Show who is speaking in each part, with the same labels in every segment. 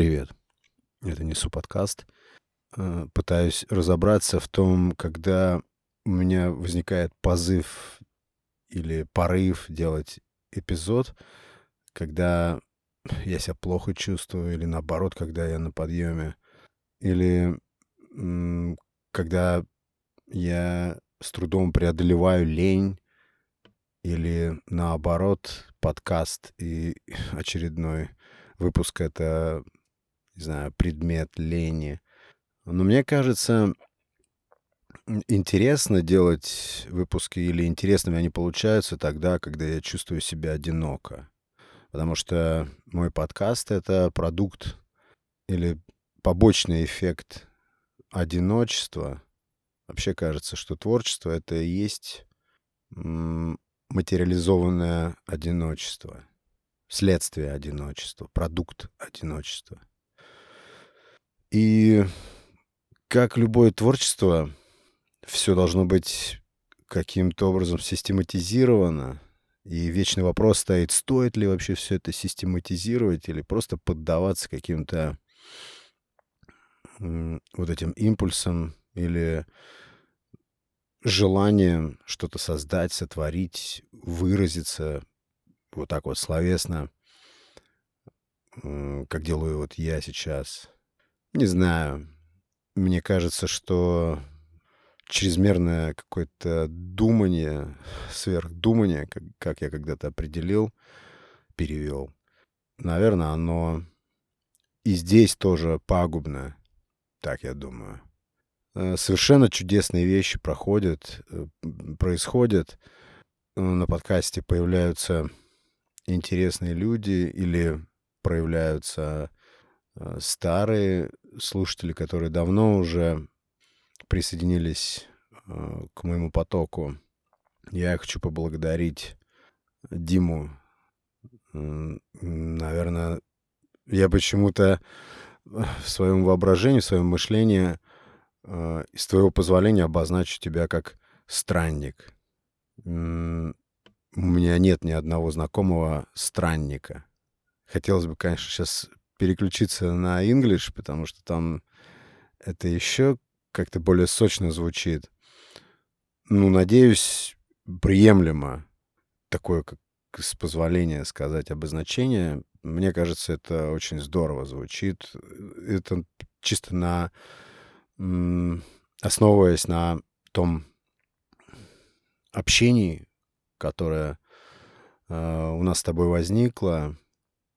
Speaker 1: Привет. Это Несу подкаст. Э, пытаюсь разобраться в том, когда у меня возникает позыв или порыв делать эпизод, когда я себя плохо чувствую, или наоборот, когда я на подъеме, или когда я с трудом преодолеваю лень, или наоборот, подкаст и очередной выпуск — это, не знаю, предмет лени. Но мне кажется, интересно делать выпуски или интересными они получаются тогда, когда я чувствую себя одиноко. Потому что мой подкаст — это продукт или побочный эффект одиночества. Вообще кажется, что творчество — это и есть материализованное одиночество, следствие одиночества, продукт одиночества. И как любое творчество, все должно быть каким-то образом систематизировано. И вечный вопрос стоит, стоит ли вообще все это систематизировать или просто поддаваться каким-то вот этим импульсам или желанием что-то создать, сотворить, выразиться вот так вот словесно, как делаю вот я сейчас. Не знаю. Мне кажется, что чрезмерное какое-то думание, сверхдумание, как, как я когда-то определил, перевел, наверное, оно и здесь тоже пагубно, так я думаю. Э, совершенно чудесные вещи проходят, э, происходят. Э, на подкасте появляются интересные люди или проявляются старые слушатели, которые давно уже присоединились к моему потоку. Я хочу поблагодарить Диму. Наверное, я почему-то в своем воображении, в своем мышлении э, с твоего позволения обозначу тебя как странник. У меня нет ни одного знакомого странника. Хотелось бы, конечно, сейчас переключиться на English, потому что там это еще как-то более сочно звучит. Ну, надеюсь, приемлемо такое, как с позволения сказать обозначение. Мне кажется, это очень здорово звучит. Это чисто на основываясь на том общении, которое э, у нас с тобой возникло,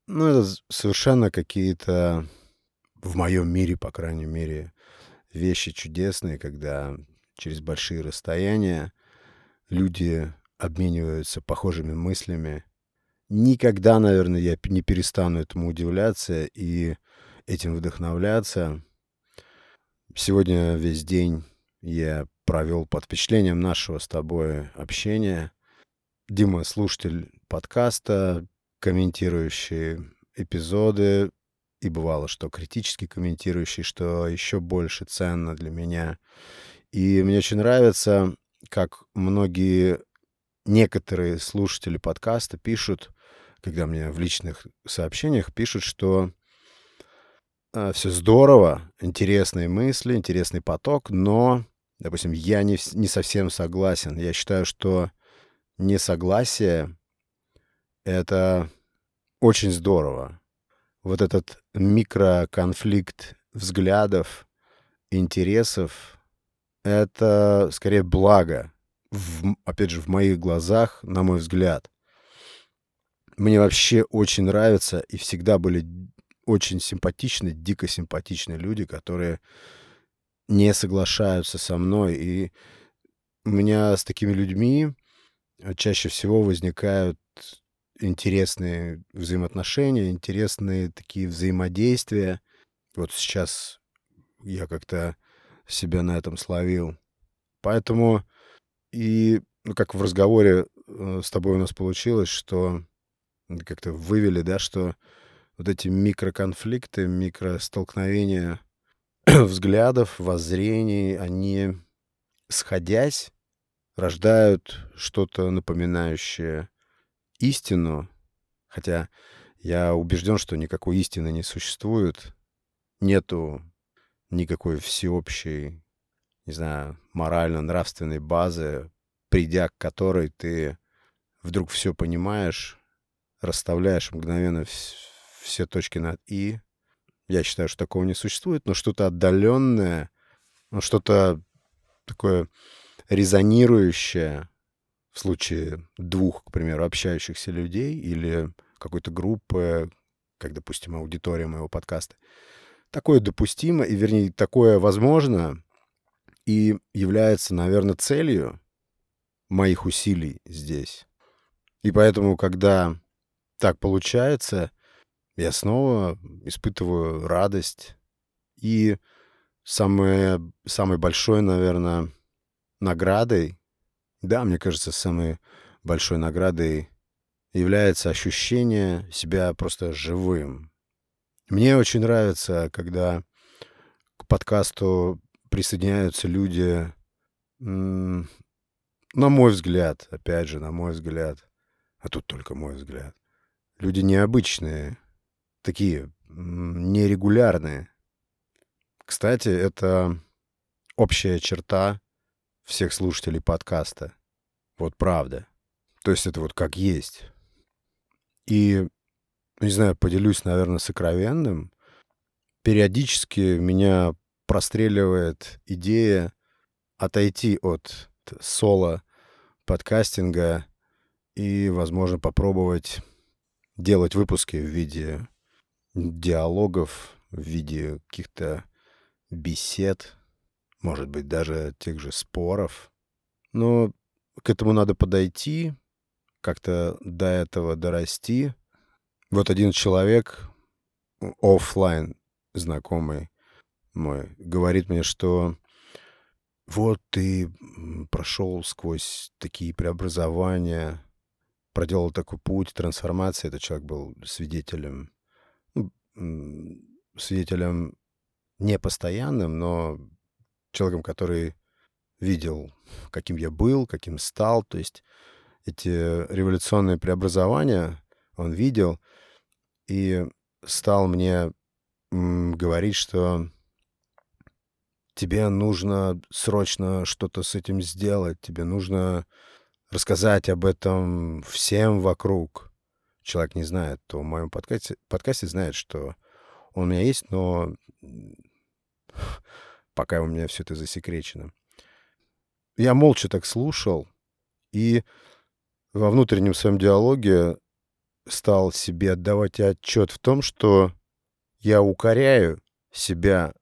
Speaker 1: ну, это совершенно какие-то, в моем мире, по крайней мере, вещи чудесные, когда через большие расстояния люди обмениваются похожими мыслями. Никогда, наверное, я не перестану этому удивляться и этим вдохновляться. Сегодня весь день я провел под впечатлением нашего с тобой общения. Дима — слушатель подкаста, комментирующий эпизоды, и бывало, что критически комментирующий, что еще больше ценно для меня. И мне очень нравится, как многие, некоторые слушатели подкаста пишут, когда мне в личных сообщениях пишут, что а, все здорово, интересные мысли, интересный поток, но, допустим, я не, не совсем согласен. Я считаю, что несогласие — это очень здорово. Вот этот микроконфликт взглядов, интересов — это скорее благо, в, опять же, в моих глазах, на мой взгляд. Мне вообще очень нравится и всегда были очень симпатичные, дико симпатичные люди, которые не соглашаются со мной. И у меня с такими людьми чаще всего возникают интересные взаимоотношения, интересные такие взаимодействия. Вот сейчас я как-то себя на этом словил. Поэтому и ну, как в разговоре э, с тобой у нас получилось, что как-то вывели, да, что вот эти микроконфликты, микростолкновения взглядов, воззрений, они, сходясь, рождают что-то напоминающее истину. Хотя Я убежден, что никакой истины не существует. Нету никакой всеобщей, не знаю, морально-нравственной базы, придя к которой ты вдруг все понимаешь, расставляешь мгновенно все точки над «и». Я считаю, что такого не существует, но что-то отдаленное, ну, что-то такое резонирующее в случае двух, к примеру, общающихся людей или какой-то группы, как, допустим, аудитория моего подкаста. Такое допустимо, и, вернее, такое возможно, и является, наверное, целью моих усилий здесь. И поэтому, когда так получается, я снова испытываю радость. И самое, самой большой, наверное, наградой, да, мне кажется, самой большой наградой является ощущение себя просто живым. Мне очень нравится, когда к подкасту присоединяются люди, на мой взгляд, опять же, на мой взгляд, а тут только мой взгляд, люди необычные, такие нерегулярные. Кстати, это общая черта всех слушателей подкаста. Вот правда. То есть это вот как есть. И, не знаю, поделюсь, наверное, сокровенным. Периодически меня простреливает идея отойти от соло подкастинга и, возможно, попробовать делать выпуски в виде диалогов, в виде каких-то бесед, может быть, даже тех же споров. Но к этому надо подойти, как-то до этого дорасти. Вот один человек, офлайн знакомый мой, говорит мне, что вот ты прошел сквозь такие преобразования, проделал такой путь трансформации. Этот человек был свидетелем, ну, свидетелем непостоянным, но человеком, который видел, каким я был, каким стал. То есть эти революционные преобразования он видел и стал мне говорить, что тебе нужно срочно что-то с этим сделать, тебе нужно рассказать об этом всем вокруг. Человек не знает, то в моем подкасте, подкасте знает, что он у меня есть, но пока у меня все это засекречено. Я молча так слушал и во внутреннем своем диалоге стал себе отдавать отчет в том, что я укоряю себя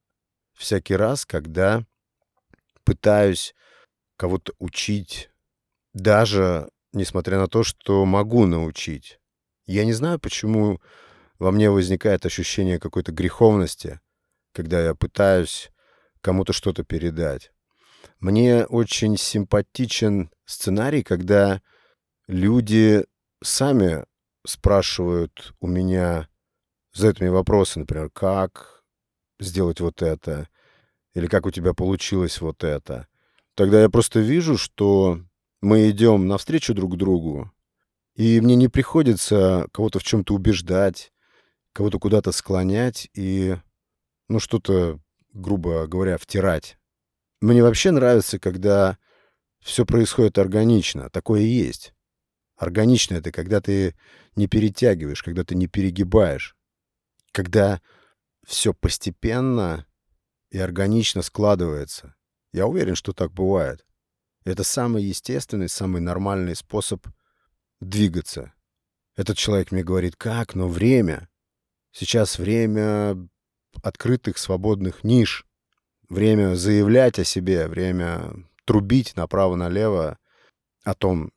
Speaker 1: всякий раз, когда пытаюсь кого-то учить, даже несмотря на то, что могу научить. Я не знаю, почему во мне возникает ощущение какой-то греховности, когда я пытаюсь кому-то что-то передать. Мне очень симпатичен сценарий, когда люди сами спрашивают у меня, задают мне вопросы, например, как сделать вот это, или как у тебя получилось вот это. Тогда я просто вижу, что мы идем навстречу друг другу, и мне не приходится кого-то в чем-то убеждать, кого-то куда-то склонять и, ну, что-то, грубо говоря, втирать. Мне вообще нравится, когда все происходит органично. Такое и есть. Органично — это когда ты не перетягиваешь, когда ты не перегибаешь. Когда все постепенно и органично складывается. Я уверен, что так бывает. Это самый естественный, самый нормальный способ двигаться. Этот человек мне говорит, как, но время. Сейчас время открытых, свободных ниш. Время заявлять о себе, время трубить направо-налево о том,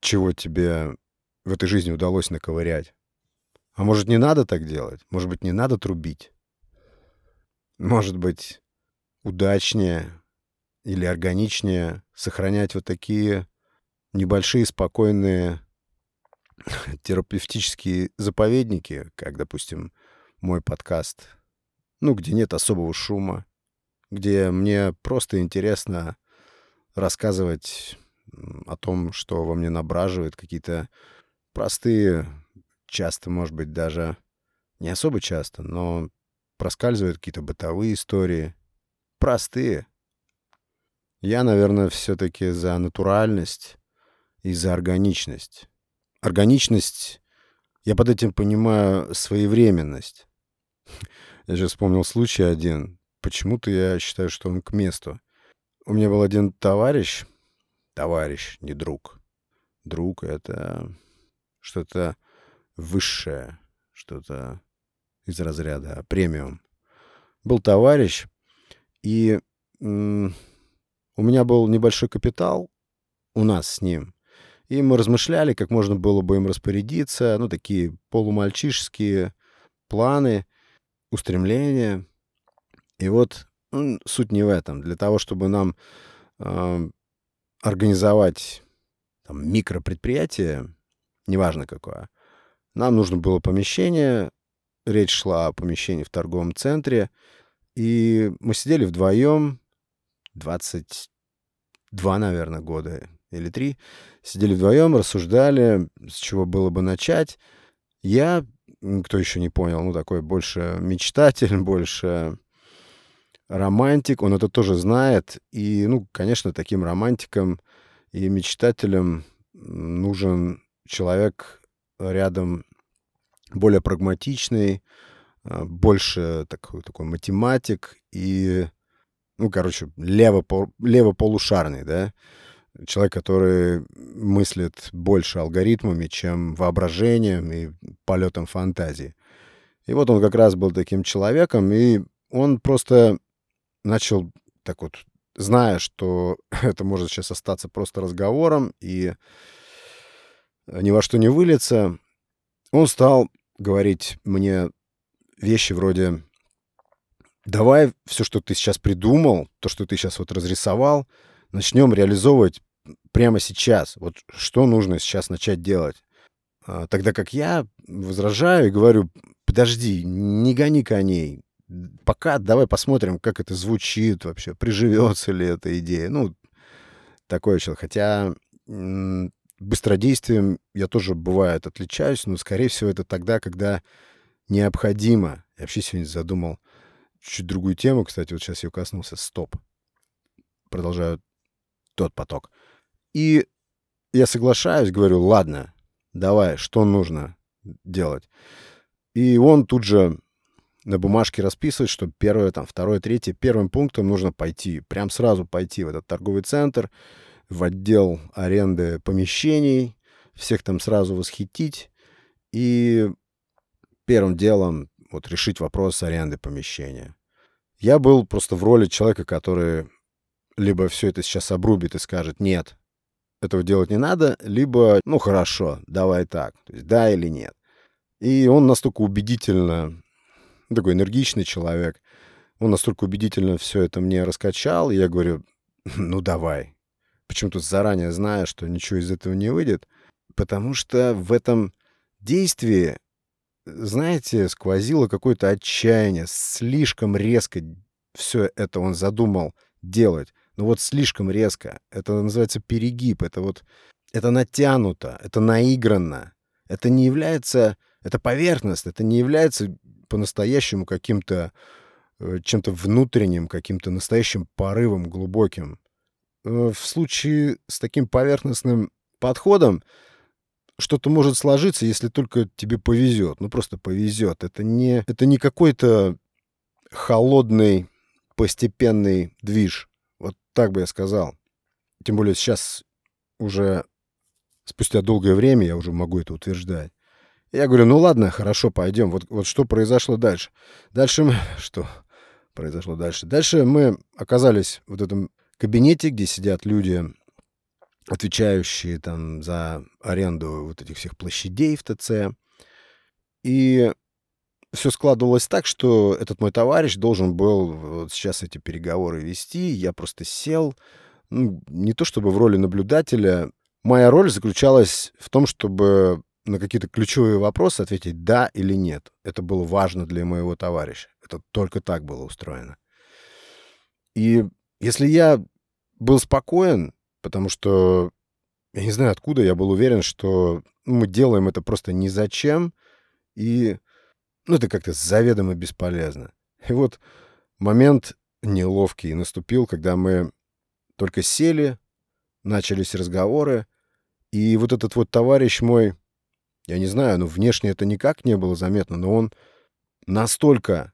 Speaker 1: чего тебе в этой жизни удалось наковырять. А может, не надо так делать? Может быть, не надо трубить? Может быть, удачнее или органичнее сохранять вот такие небольшие, спокойные терапевтические заповедники, как, допустим, мой подкаст, ну, где нет особого шума, где мне просто интересно рассказывать о том, что во мне набраживает какие-то простые часто, может быть, даже не особо часто, но проскальзывают какие-то бытовые истории. Простые. Я, наверное, все-таки за натуральность и за органичность. Органичность, я под этим понимаю своевременность. Я же вспомнил случай один. Почему-то я считаю, что он к месту. У меня был один товарищ, товарищ, не друг. Друг — это что-то высшее, что-то из разряда премиум. Был товарищ, и м- у меня был небольшой капитал у нас с ним. И мы размышляли, как можно было бы им распорядиться. Ну, такие полумальчишеские планы, устремления. И вот ну, суть не в этом. Для того, чтобы нам э, организовать там, микропредприятие, неважно какое, нам нужно было помещение. Речь шла о помещении в торговом центре. И мы сидели вдвоем, 22, наверное, года или 3, сидели вдвоем, рассуждали, с чего было бы начать. Я, кто еще не понял, ну, такой больше мечтатель, больше романтик, он это тоже знает. И, ну, конечно, таким романтикам и мечтателям нужен человек рядом более прагматичный, а, больше такой, такой математик и, ну, короче, лево, лево-полушарный, да, человек, который мыслит больше алгоритмами, чем воображением и полетом фантазии. И вот он как раз был таким человеком, и он просто начал так вот, зная, что это может сейчас остаться просто разговором и ни во что не выльется, он стал говорить мне вещи вроде «давай все, что ты сейчас придумал, то, что ты сейчас вот разрисовал, начнем реализовывать прямо сейчас. Вот что нужно сейчас начать делать?» а, Тогда как я возражаю и говорю «подожди, не гони коней, пока давай посмотрим, как это звучит вообще, приживется ли эта идея. Ну, такое еще. Хотя быстродействием я тоже, бывает, отличаюсь, но, скорее всего, это тогда, когда необходимо. Я вообще сегодня задумал чуть другую тему, кстати, вот сейчас я коснулся. Стоп. Продолжаю тот поток. И я соглашаюсь, говорю, ладно, давай, что нужно делать. И он тут же на бумажке расписывать, что первое, там, второе, третье, первым пунктом нужно пойти, прям сразу пойти в этот торговый центр, в отдел аренды помещений, всех там сразу восхитить и первым делом вот решить вопрос аренды помещения. Я был просто в роли человека, который либо все это сейчас обрубит и скажет «нет, этого делать не надо», либо «ну хорошо, давай так», то есть «да» или «нет». И он настолько убедительно такой энергичный человек. Он настолько убедительно все это мне раскачал, и я говорю, ну давай. Почему-то заранее зная, что ничего из этого не выйдет. Потому что в этом действии, знаете, сквозило какое-то отчаяние. Слишком резко все это он задумал делать. Ну вот слишком резко. Это называется перегиб. Это вот... Это натянуто, это наигранно. Это не является... Это поверхность, это не является по-настоящему каким-то э, чем-то внутренним, каким-то настоящим порывом глубоким. Э, в случае с таким поверхностным подходом что-то может сложиться, если только тебе повезет. Ну, просто повезет. Это не, это не какой-то холодный, постепенный движ. Так бы я сказал. Тем более сейчас уже спустя долгое время я уже могу это утверждать. Я говорю, ну ладно, хорошо, пойдем. Вот, вот что произошло дальше? Дальше мы... Что произошло дальше? Дальше мы оказались в этом кабинете, где сидят люди, отвечающие там за аренду вот этих всех площадей в ТЦ. И все складывалось так, что этот мой товарищ должен был вот сейчас эти переговоры вести. Я просто сел, ну, не то чтобы в роли наблюдателя. Моя роль заключалась в том, чтобы на какие-то ключевые вопросы ответить «да» или «нет». Это было важно для моего товарища. Это только так было устроено. И если я был спокоен, потому что я не знаю откуда, я был уверен, что мы делаем это просто ни зачем, и ну, это как-то заведомо бесполезно. И вот момент неловкий наступил, когда мы только сели, начались разговоры, и вот этот вот товарищ мой, я не знаю, ну, внешне это никак не было заметно, но он настолько,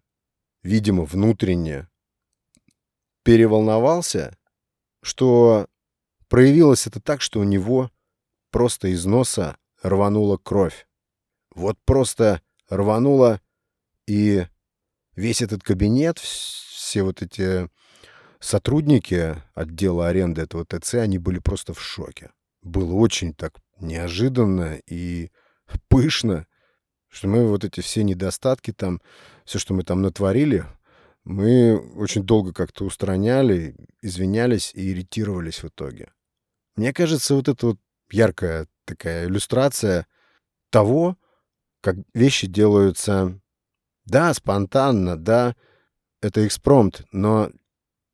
Speaker 1: видимо, внутренне переволновался, что проявилось это так, что у него просто из носа рванула кровь. Вот просто рванула, и весь этот кабинет, все вот эти сотрудники отдела аренды этого ТЦ, они были просто в шоке. Было очень так неожиданно и пышно, что мы вот эти все недостатки там, все, что мы там натворили, мы очень долго как-то устраняли, извинялись и иритировались в итоге. Мне кажется, вот это вот яркая такая иллюстрация того, как вещи делаются, да, спонтанно, да, это экспромт, но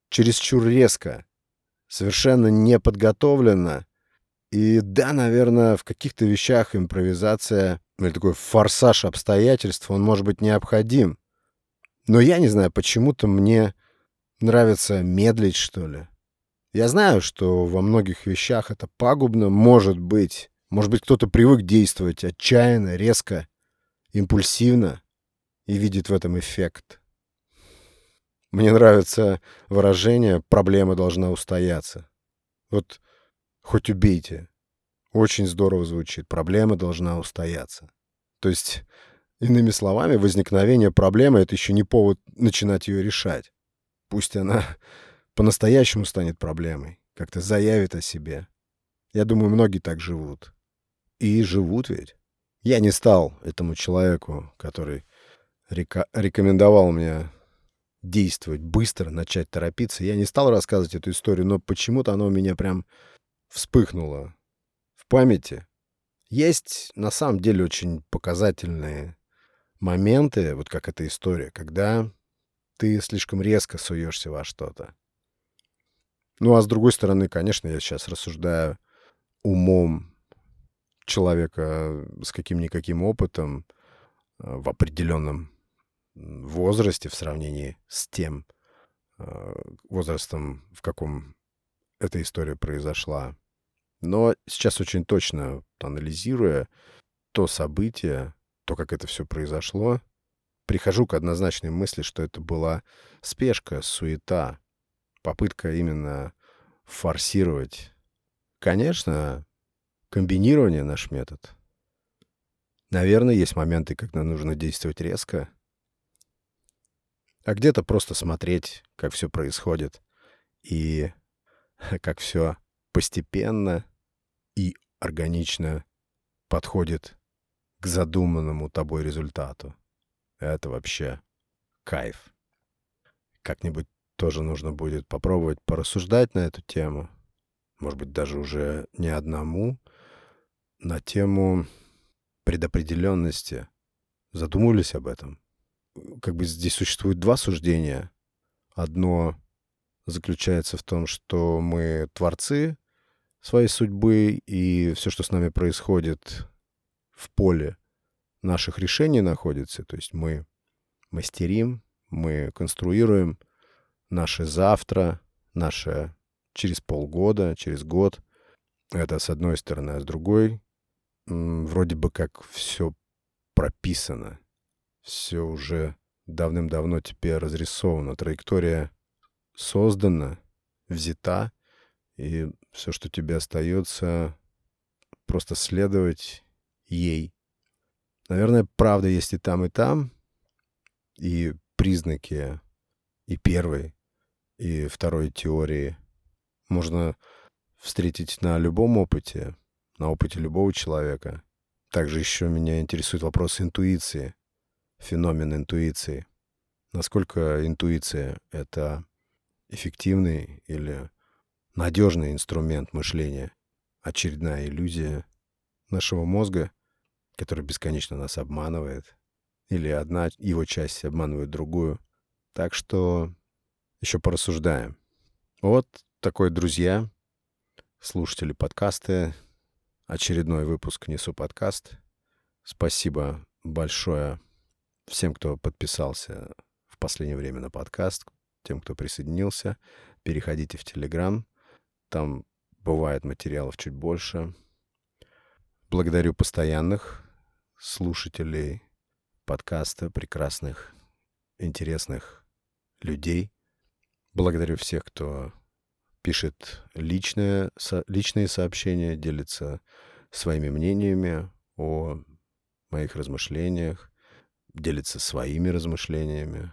Speaker 1: чересчур резко, совершенно неподготовленно. И да, наверное, в каких-то вещах импровизация или такой форсаж обстоятельств, он может быть необходим. Но я не знаю, почему-то мне нравится медлить, что ли. Я знаю, что во многих вещах это пагубно, может быть. Может быть, кто-то привык действовать отчаянно, резко, импульсивно и видит в этом эффект. Мне нравится выражение «проблема должна устояться». Вот хоть убейте. Очень здорово звучит. Проблема должна устояться. То есть Иными словами, возникновение проблемы — это еще не повод начинать ее решать. Пусть она по-настоящему станет проблемой, как-то заявит о себе. Я думаю, многие так живут. И живут ведь. Я не стал этому человеку, который река- рекомендовал мне действовать быстро, начать торопиться. Я не стал рассказывать эту историю, но почему-то она у меня прям вспыхнула в памяти. Есть на самом деле очень показательные моменты, вот как эта история, когда ты слишком резко суешься во что-то. Ну, а с другой стороны, конечно, я сейчас рассуждаю умом человека с каким-никаким опытом э, в определенном возрасте в сравнении с тем э, возрастом, в каком эта история произошла. Но сейчас очень точно анализируя то событие, то, как это все произошло, прихожу к однозначной мысли, что это была спешка, суета, попытка именно форсировать. Конечно, комбинирование наш метод. Наверное, есть моменты, когда нужно действовать резко, а где-то просто смотреть, как все происходит, и как все постепенно и органично подходит к задуманному тобой результату. Это вообще кайф. Как-нибудь тоже нужно будет попробовать порассуждать на эту тему. Может быть, даже уже не одному. На тему предопределенности. Задумывались об этом? Как бы здесь существует два суждения. Одно заключается в том, что мы творцы своей судьбы, и все, что с нами происходит, в поле наших решений находится. То есть мы мастерим, мы конструируем наше завтра, наше через полгода, через год. Это с одной стороны, а с другой вроде бы как все прописано, все уже давным-давно теперь разрисовано, траектория создана, взята, и все, что тебе остается, просто следовать ей. Наверное, правда есть и там, и там. И признаки и первой, и второй теории можно встретить на любом опыте, на опыте любого человека. Также еще меня интересует вопрос интуиции, феномен интуиции. Насколько интуиция — это эффективный или надежный инструмент мышления, очередная иллюзия нашего мозга — который бесконечно нас обманывает, или одна его часть обманывает другую. Так что еще порассуждаем. Вот такой, друзья, слушатели подкаста, очередной выпуск «Несу подкаст». Спасибо большое всем, кто подписался в последнее время на подкаст, тем, кто присоединился. Переходите в Телеграм. Там бывает материалов чуть больше. Благодарю постоянных слушателей подкаста, прекрасных, интересных людей. Благодарю всех, кто пишет личное, со, личные сообщения, делится своими мнениями о моих размышлениях, делится своими размышлениями.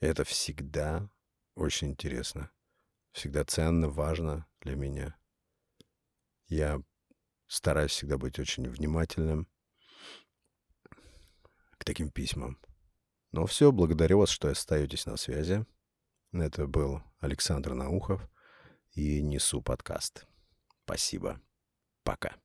Speaker 1: Это всегда очень интересно, всегда ценно, важно для меня. Я стараюсь всегда быть очень внимательным к таким письмам. Ну все, благодарю вас, что остаетесь на связи. Это был Александр Наухов и Несу подкаст. Спасибо. Пока.